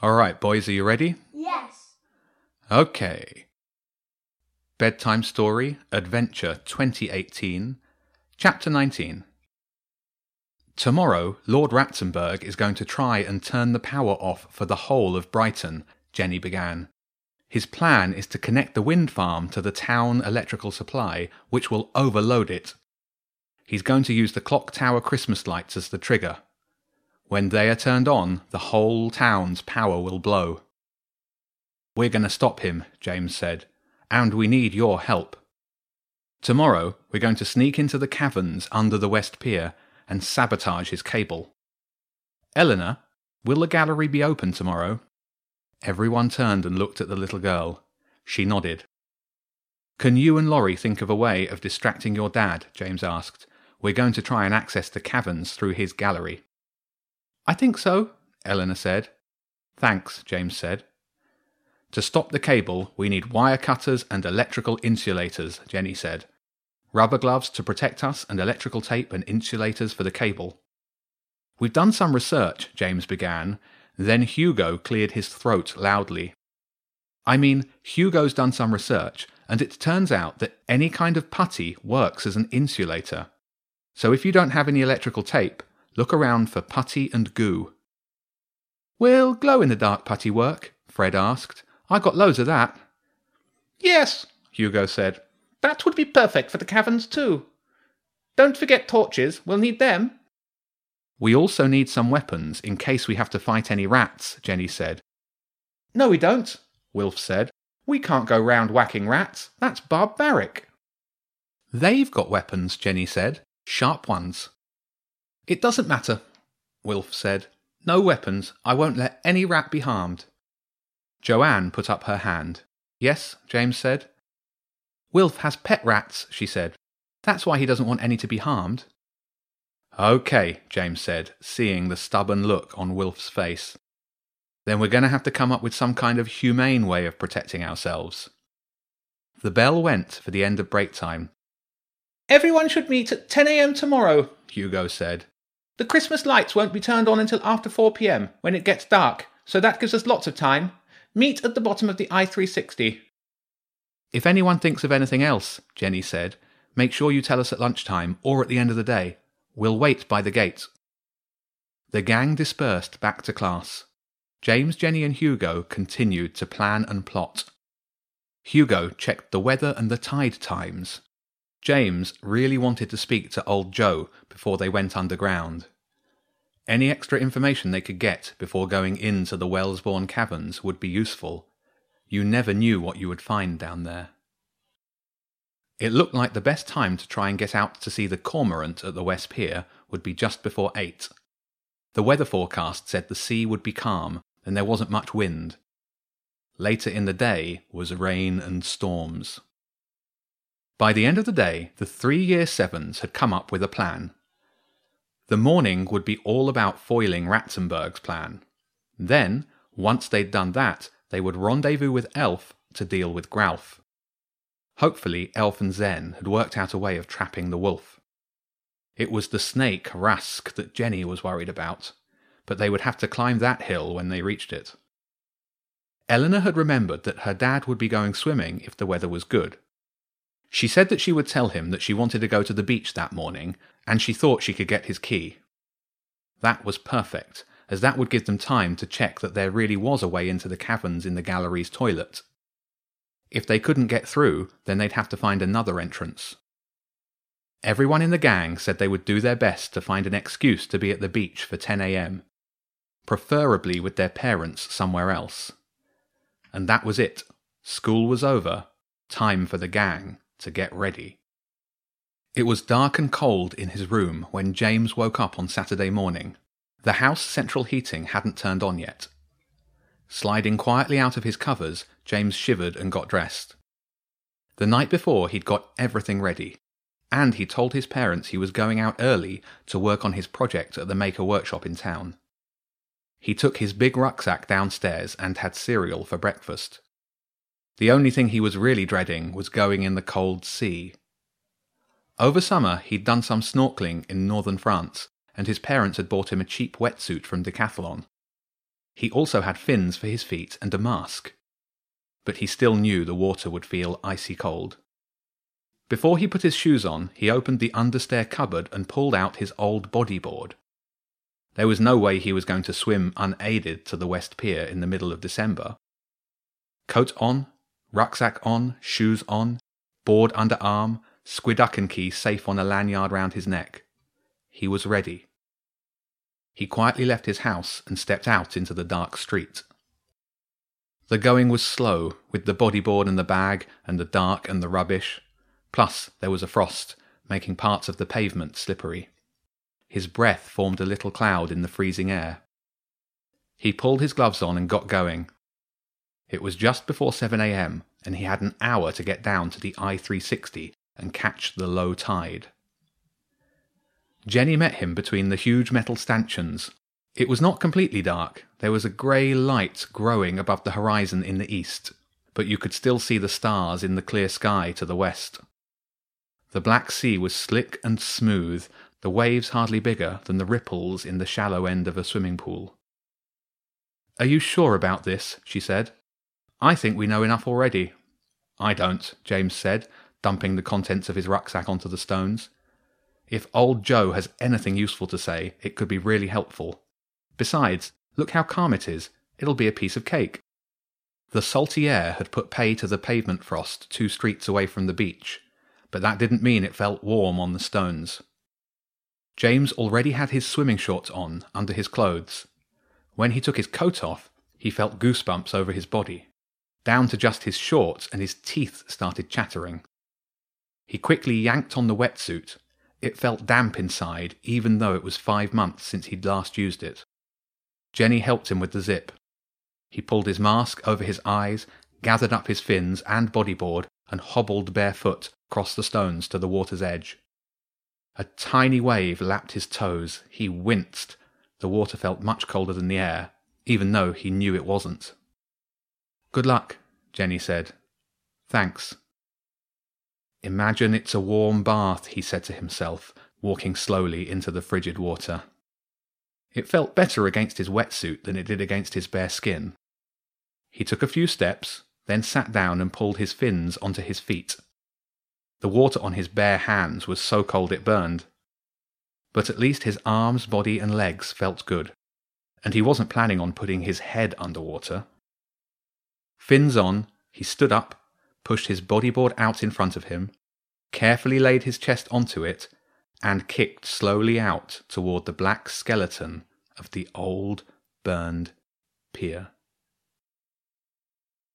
All right, boys, are you ready? Yes. Okay. Bedtime Story Adventure 2018, Chapter 19. Tomorrow, Lord Ratzenberg is going to try and turn the power off for the whole of Brighton, Jenny began. His plan is to connect the wind farm to the town electrical supply, which will overload it. He's going to use the clock tower Christmas lights as the trigger. When they are turned on, the whole town's power will blow. We're going to stop him, James said, and we need your help. Tomorrow, we're going to sneak into the caverns under the West Pier and sabotage his cable. Eleanor, will the gallery be open tomorrow? Everyone turned and looked at the little girl. She nodded. Can you and Laurie think of a way of distracting your dad? James asked. We're going to try and access the caverns through his gallery. I think so, Eleanor said. Thanks, James said. To stop the cable, we need wire cutters and electrical insulators, Jenny said. Rubber gloves to protect us and electrical tape and insulators for the cable. We've done some research, James began. Then Hugo cleared his throat loudly. I mean, Hugo's done some research, and it turns out that any kind of putty works as an insulator. So if you don't have any electrical tape, Look around for putty and goo. Will glow in the dark putty work? Fred asked. I got loads of that. Yes, Hugo said. That would be perfect for the caverns too. Don't forget torches, we'll need them. We also need some weapons in case we have to fight any rats, Jenny said. No, we don't, Wilf said. We can't go round whacking rats. That's barbaric. They've got weapons, Jenny said. Sharp ones. It doesn't matter, Wilf said. No weapons. I won't let any rat be harmed. Joanne put up her hand. Yes, James said. Wilf has pet rats, she said. That's why he doesn't want any to be harmed. OK, James said, seeing the stubborn look on Wilf's face. Then we're going to have to come up with some kind of humane way of protecting ourselves. The bell went for the end of break time. Everyone should meet at 10 a.m. tomorrow, Hugo said. The Christmas lights won't be turned on until after 4 pm, when it gets dark, so that gives us lots of time. Meet at the bottom of the I360. If anyone thinks of anything else, Jenny said, make sure you tell us at lunchtime or at the end of the day. We'll wait by the gate. The gang dispersed back to class. James, Jenny, and Hugo continued to plan and plot. Hugo checked the weather and the tide times. James really wanted to speak to old Joe before they went underground. Any extra information they could get before going into the Wellesbourne caverns would be useful. You never knew what you would find down there. It looked like the best time to try and get out to see the cormorant at the West Pier would be just before eight. The weather forecast said the sea would be calm and there wasn't much wind. Later in the day was rain and storms. By the end of the day, the three year sevens had come up with a plan. The morning would be all about foiling Ratzenberg's plan. Then, once they'd done that, they would rendezvous with Elf to deal with Gralf. Hopefully, Elf and Zen had worked out a way of trapping the wolf. It was the snake, Rask, that Jenny was worried about, but they would have to climb that hill when they reached it. Eleanor had remembered that her dad would be going swimming if the weather was good, she said that she would tell him that she wanted to go to the beach that morning, and she thought she could get his key. That was perfect, as that would give them time to check that there really was a way into the caverns in the gallery's toilet. If they couldn't get through, then they'd have to find another entrance. Everyone in the gang said they would do their best to find an excuse to be at the beach for 10 a.m., preferably with their parents somewhere else. And that was it. School was over. Time for the gang to get ready. It was dark and cold in his room when James woke up on Saturday morning. The house central heating hadn't turned on yet. Sliding quietly out of his covers, James shivered and got dressed. The night before, he'd got everything ready, and he told his parents he was going out early to work on his project at the Maker Workshop in town. He took his big rucksack downstairs and had cereal for breakfast. The only thing he was really dreading was going in the cold sea. Over summer, he'd done some snorkeling in northern France, and his parents had bought him a cheap wetsuit from Decathlon. He also had fins for his feet and a mask. But he still knew the water would feel icy cold. Before he put his shoes on, he opened the understair cupboard and pulled out his old bodyboard. There was no way he was going to swim unaided to the West Pier in the middle of December. Coat on, rucksack on, shoes on, board under arm, squidducken key safe on a lanyard round his neck. He was ready. He quietly left his house and stepped out into the dark street. The going was slow, with the bodyboard and the bag, and the dark and the rubbish. Plus, there was a frost, making parts of the pavement slippery. His breath formed a little cloud in the freezing air. He pulled his gloves on and got going. It was just before 7 a.m., and he had an hour to get down to the I 360 and catch the low tide. Jenny met him between the huge metal stanchions. It was not completely dark. There was a grey light growing above the horizon in the east, but you could still see the stars in the clear sky to the west. The black sea was slick and smooth, the waves hardly bigger than the ripples in the shallow end of a swimming pool. Are you sure about this? she said. I think we know enough already. I don't, James said, dumping the contents of his rucksack onto the stones. If old Joe has anything useful to say, it could be really helpful. Besides, look how calm it is. It'll be a piece of cake. The salty air had put pay to the pavement frost two streets away from the beach, but that didn't mean it felt warm on the stones. James already had his swimming shorts on under his clothes. When he took his coat off, he felt goosebumps over his body, down to just his shorts, and his teeth started chattering. He quickly yanked on the wetsuit it felt damp inside, even though it was five months since he'd last used it. Jenny helped him with the zip. He pulled his mask over his eyes, gathered up his fins and bodyboard, and hobbled barefoot across the stones to the water's edge. A tiny wave lapped his toes. He winced. The water felt much colder than the air, even though he knew it wasn't. Good luck, Jenny said. Thanks. Imagine it's a warm bath, he said to himself, walking slowly into the frigid water. It felt better against his wetsuit than it did against his bare skin. He took a few steps, then sat down and pulled his fins onto his feet. The water on his bare hands was so cold it burned. But at least his arms, body, and legs felt good, and he wasn't planning on putting his head underwater. Fins on, he stood up pushed his bodyboard out in front of him, carefully laid his chest onto it, and kicked slowly out toward the black skeleton of the old burned pier.